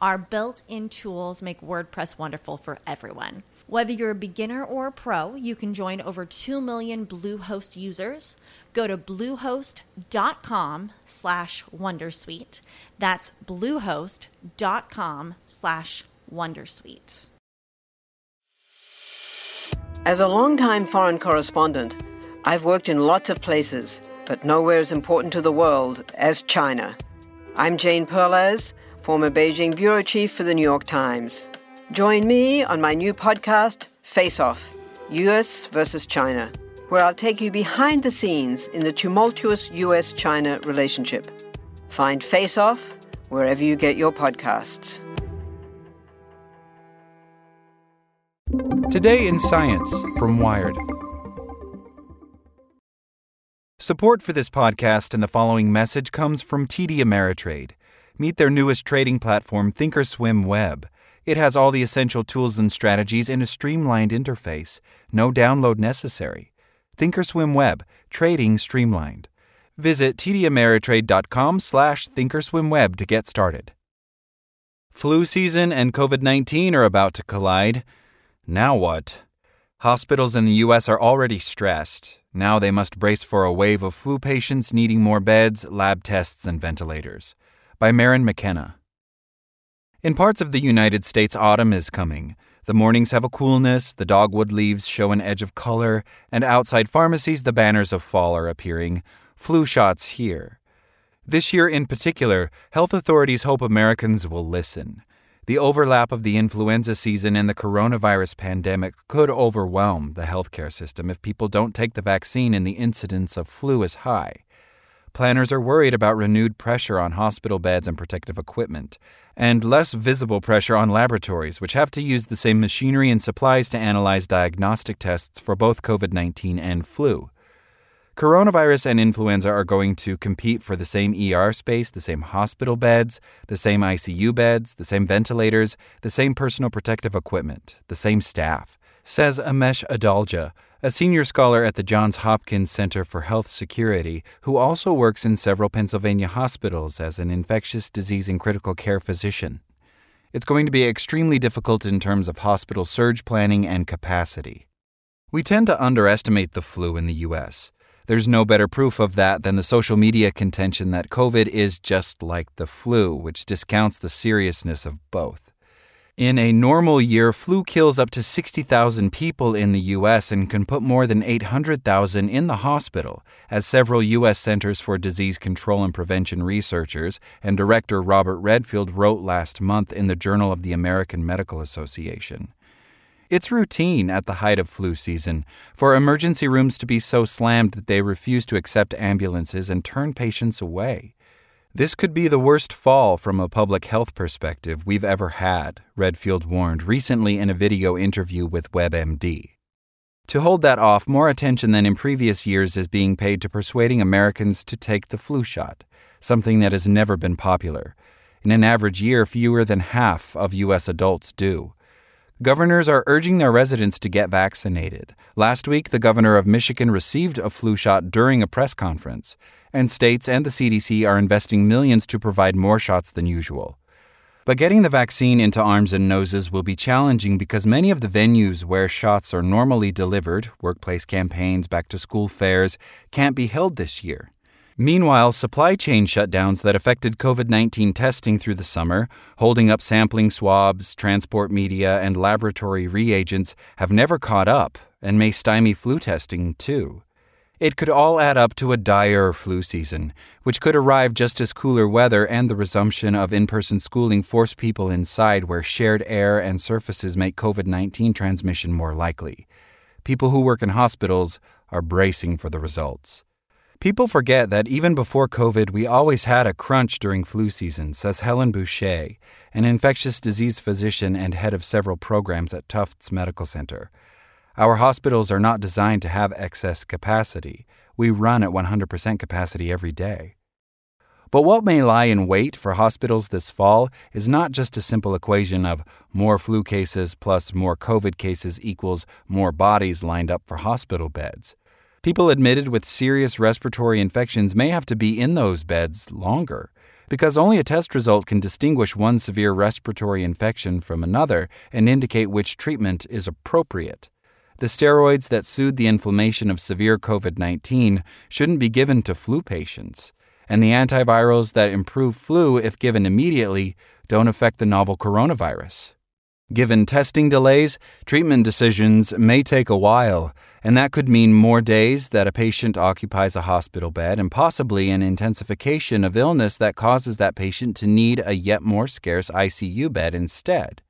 Our built in tools make WordPress wonderful for everyone. Whether you're a beginner or a pro, you can join over 2 million Bluehost users. Go to bluehost.com slash wondersuite. That's bluehost.com slash wondersuite. As a longtime foreign correspondent, I've worked in lots of places, but nowhere as important to the world as China. I'm Jane Perlez former Beijing bureau chief for the New York Times. Join me on my new podcast, Face Off US versus China, where I'll take you behind the scenes in the tumultuous US China relationship. Find Face Off wherever you get your podcasts. Today in Science from Wired. Support for this podcast and the following message comes from TD Ameritrade. Meet their newest trading platform, Thinkorswim Web. It has all the essential tools and strategies in a streamlined interface. No download necessary. Thinkorswim Web, trading streamlined. Visit tdameritrade.com slash thinkorswimweb to get started. Flu season and COVID 19 are about to collide. Now what? Hospitals in the U.S. are already stressed. Now they must brace for a wave of flu patients needing more beds, lab tests, and ventilators by Maryn McKenna. In parts of the United States, autumn is coming. The mornings have a coolness, the dogwood leaves show an edge of color, and outside pharmacies, the banners of fall are appearing. Flu shots here. This year in particular, health authorities hope Americans will listen. The overlap of the influenza season and the coronavirus pandemic could overwhelm the healthcare system if people don't take the vaccine and the incidence of flu is high. Planners are worried about renewed pressure on hospital beds and protective equipment, and less visible pressure on laboratories, which have to use the same machinery and supplies to analyze diagnostic tests for both COVID 19 and flu. Coronavirus and influenza are going to compete for the same ER space, the same hospital beds, the same ICU beds, the same ventilators, the same personal protective equipment, the same staff, says Amesh Adalja, a senior scholar at the Johns Hopkins Center for Health Security, who also works in several Pennsylvania hospitals as an infectious disease and critical care physician. It's going to be extremely difficult in terms of hospital surge planning and capacity. We tend to underestimate the flu in the U.S. There's no better proof of that than the social media contention that COVID is just like the flu, which discounts the seriousness of both. In a normal year, flu kills up to 60,000 people in the U.S. and can put more than 800,000 in the hospital, as several U.S. Centers for Disease Control and Prevention researchers and director Robert Redfield wrote last month in the Journal of the American Medical Association. It's routine at the height of flu season for emergency rooms to be so slammed that they refuse to accept ambulances and turn patients away. This could be the worst fall from a public health perspective we've ever had, Redfield warned recently in a video interview with WebMD. To hold that off, more attention than in previous years is being paid to persuading Americans to take the flu shot, something that has never been popular. In an average year, fewer than half of U.S. adults do. Governors are urging their residents to get vaccinated. Last week, the governor of Michigan received a flu shot during a press conference, and states and the CDC are investing millions to provide more shots than usual. But getting the vaccine into arms and noses will be challenging because many of the venues where shots are normally delivered, workplace campaigns, back to school fairs, can't be held this year. Meanwhile, supply chain shutdowns that affected COVID 19 testing through the summer, holding up sampling swabs, transport media, and laboratory reagents, have never caught up and may stymie flu testing too. It could all add up to a dire flu season, which could arrive just as cooler weather and the resumption of in person schooling force people inside where shared air and surfaces make COVID 19 transmission more likely. People who work in hospitals are bracing for the results. People forget that even before COVID, we always had a crunch during flu season, says Helen Boucher, an infectious disease physician and head of several programs at Tufts Medical Center. Our hospitals are not designed to have excess capacity. We run at 100% capacity every day. But what may lie in wait for hospitals this fall is not just a simple equation of more flu cases plus more COVID cases equals more bodies lined up for hospital beds. People admitted with serious respiratory infections may have to be in those beds longer because only a test result can distinguish one severe respiratory infection from another and indicate which treatment is appropriate. The steroids that soothe the inflammation of severe COVID 19 shouldn't be given to flu patients, and the antivirals that improve flu, if given immediately, don't affect the novel coronavirus. Given testing delays, treatment decisions may take a while, and that could mean more days that a patient occupies a hospital bed and possibly an intensification of illness that causes that patient to need a yet more scarce ICU bed instead.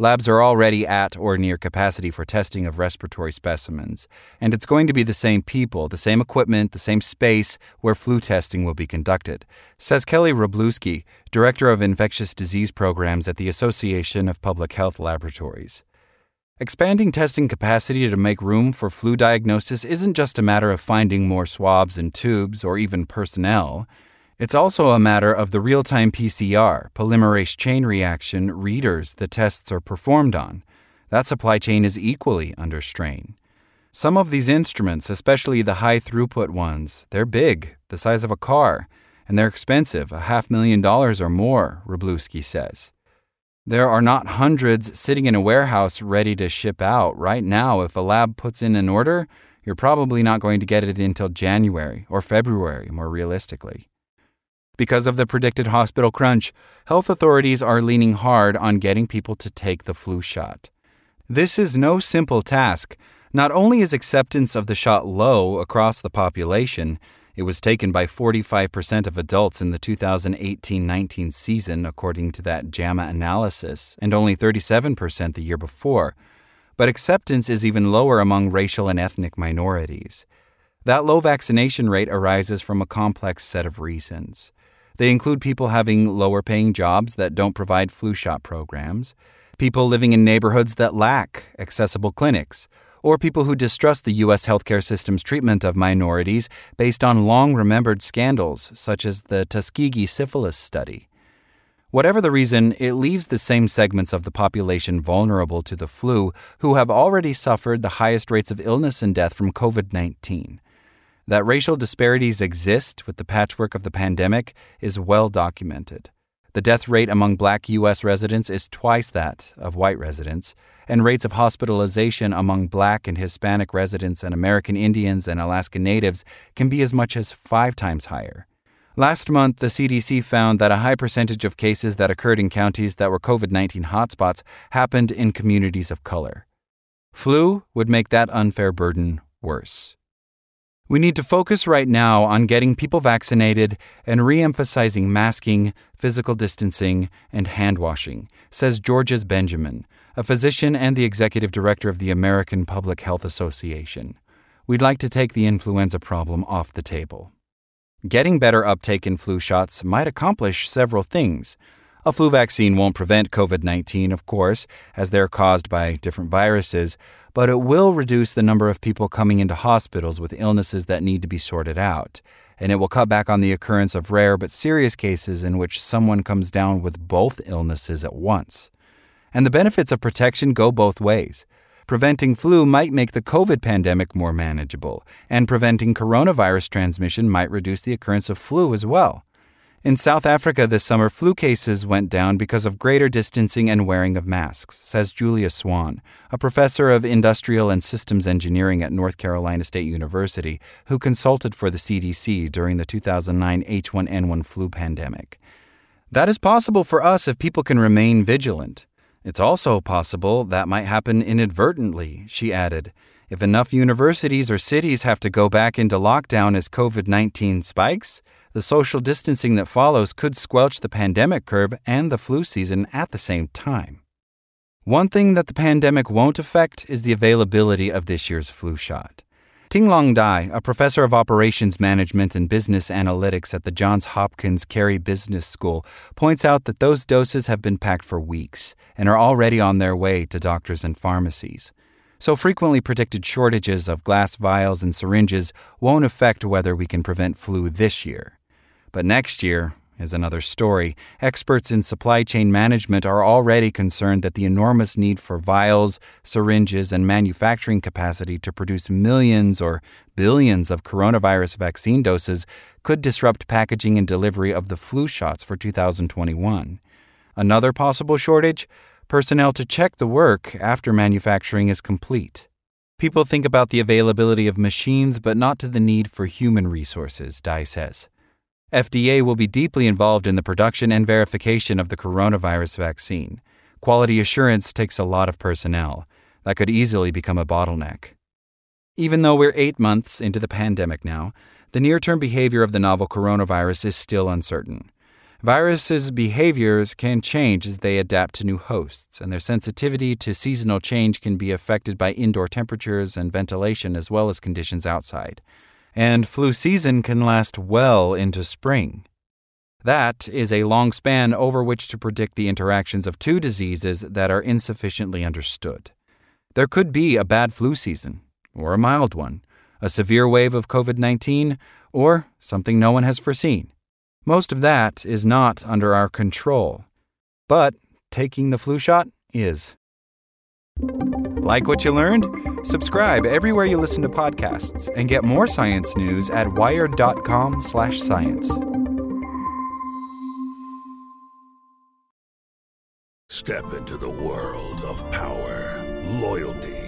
Labs are already at or near capacity for testing of respiratory specimens, and it's going to be the same people, the same equipment, the same space where flu testing will be conducted, says Kelly Wroblewski, Director of Infectious Disease Programs at the Association of Public Health Laboratories. Expanding testing capacity to make room for flu diagnosis isn't just a matter of finding more swabs and tubes or even personnel. It's also a matter of the real time PCR, polymerase chain reaction, readers the tests are performed on. That supply chain is equally under strain. Some of these instruments, especially the high throughput ones, they're big, the size of a car, and they're expensive, a half million dollars or more, Wroblewski says. There are not hundreds sitting in a warehouse ready to ship out. Right now, if a lab puts in an order, you're probably not going to get it until January or February, more realistically. Because of the predicted hospital crunch, health authorities are leaning hard on getting people to take the flu shot. This is no simple task. Not only is acceptance of the shot low across the population, it was taken by 45% of adults in the 2018 19 season, according to that JAMA analysis, and only 37% the year before. But acceptance is even lower among racial and ethnic minorities. That low vaccination rate arises from a complex set of reasons. They include people having lower paying jobs that don't provide flu shot programs, people living in neighborhoods that lack accessible clinics, or people who distrust the U.S. healthcare system's treatment of minorities based on long remembered scandals, such as the Tuskegee syphilis study. Whatever the reason, it leaves the same segments of the population vulnerable to the flu who have already suffered the highest rates of illness and death from COVID 19. That racial disparities exist with the patchwork of the pandemic is well documented. The death rate among black U.S. residents is twice that of white residents, and rates of hospitalization among black and Hispanic residents and American Indians and Alaska Natives can be as much as five times higher. Last month, the CDC found that a high percentage of cases that occurred in counties that were COVID 19 hotspots happened in communities of color. Flu would make that unfair burden worse. We need to focus right now on getting people vaccinated and re emphasizing masking, physical distancing, and hand washing, says Georges Benjamin, a physician and the executive director of the American Public Health Association. We'd like to take the influenza problem off the table. Getting better uptake in flu shots might accomplish several things. A flu vaccine won't prevent COVID 19, of course, as they're caused by different viruses, but it will reduce the number of people coming into hospitals with illnesses that need to be sorted out. And it will cut back on the occurrence of rare but serious cases in which someone comes down with both illnesses at once. And the benefits of protection go both ways. Preventing flu might make the COVID pandemic more manageable, and preventing coronavirus transmission might reduce the occurrence of flu as well. In South Africa this summer, flu cases went down because of greater distancing and wearing of masks, says Julia Swann, a professor of industrial and systems engineering at North Carolina State University, who consulted for the CDC during the 2009 H1N1 flu pandemic. That is possible for us if people can remain vigilant. It's also possible that might happen inadvertently, she added. If enough universities or cities have to go back into lockdown as COVID 19 spikes, the social distancing that follows could squelch the pandemic curve and the flu season at the same time. One thing that the pandemic won't affect is the availability of this year's flu shot. Ting-Long Dai, a professor of operations management and business analytics at the Johns Hopkins Carey Business School, points out that those doses have been packed for weeks and are already on their way to doctors and pharmacies. So frequently predicted shortages of glass vials and syringes won't affect whether we can prevent flu this year. But next year, is another story. Experts in supply chain management are already concerned that the enormous need for vials, syringes, and manufacturing capacity to produce millions or billions of coronavirus vaccine doses could disrupt packaging and delivery of the flu shots for 2021. Another possible shortage personnel to check the work after manufacturing is complete. People think about the availability of machines, but not to the need for human resources, Dai says. FDA will be deeply involved in the production and verification of the coronavirus vaccine. Quality assurance takes a lot of personnel. That could easily become a bottleneck. Even though we're eight months into the pandemic now, the near term behavior of the novel coronavirus is still uncertain. Viruses' behaviors can change as they adapt to new hosts, and their sensitivity to seasonal change can be affected by indoor temperatures and ventilation as well as conditions outside and flu season can last well into spring. That is a long span over which to predict the interactions of two diseases that are insufficiently understood. There could be a bad flu season, or a mild one, a severe wave of COVID 19, or something no one has foreseen. Most of that is not under our control. But taking the flu shot is. Like what you learned? Subscribe everywhere you listen to podcasts and get more science news at wired.com/science. Step into the world of power, loyalty,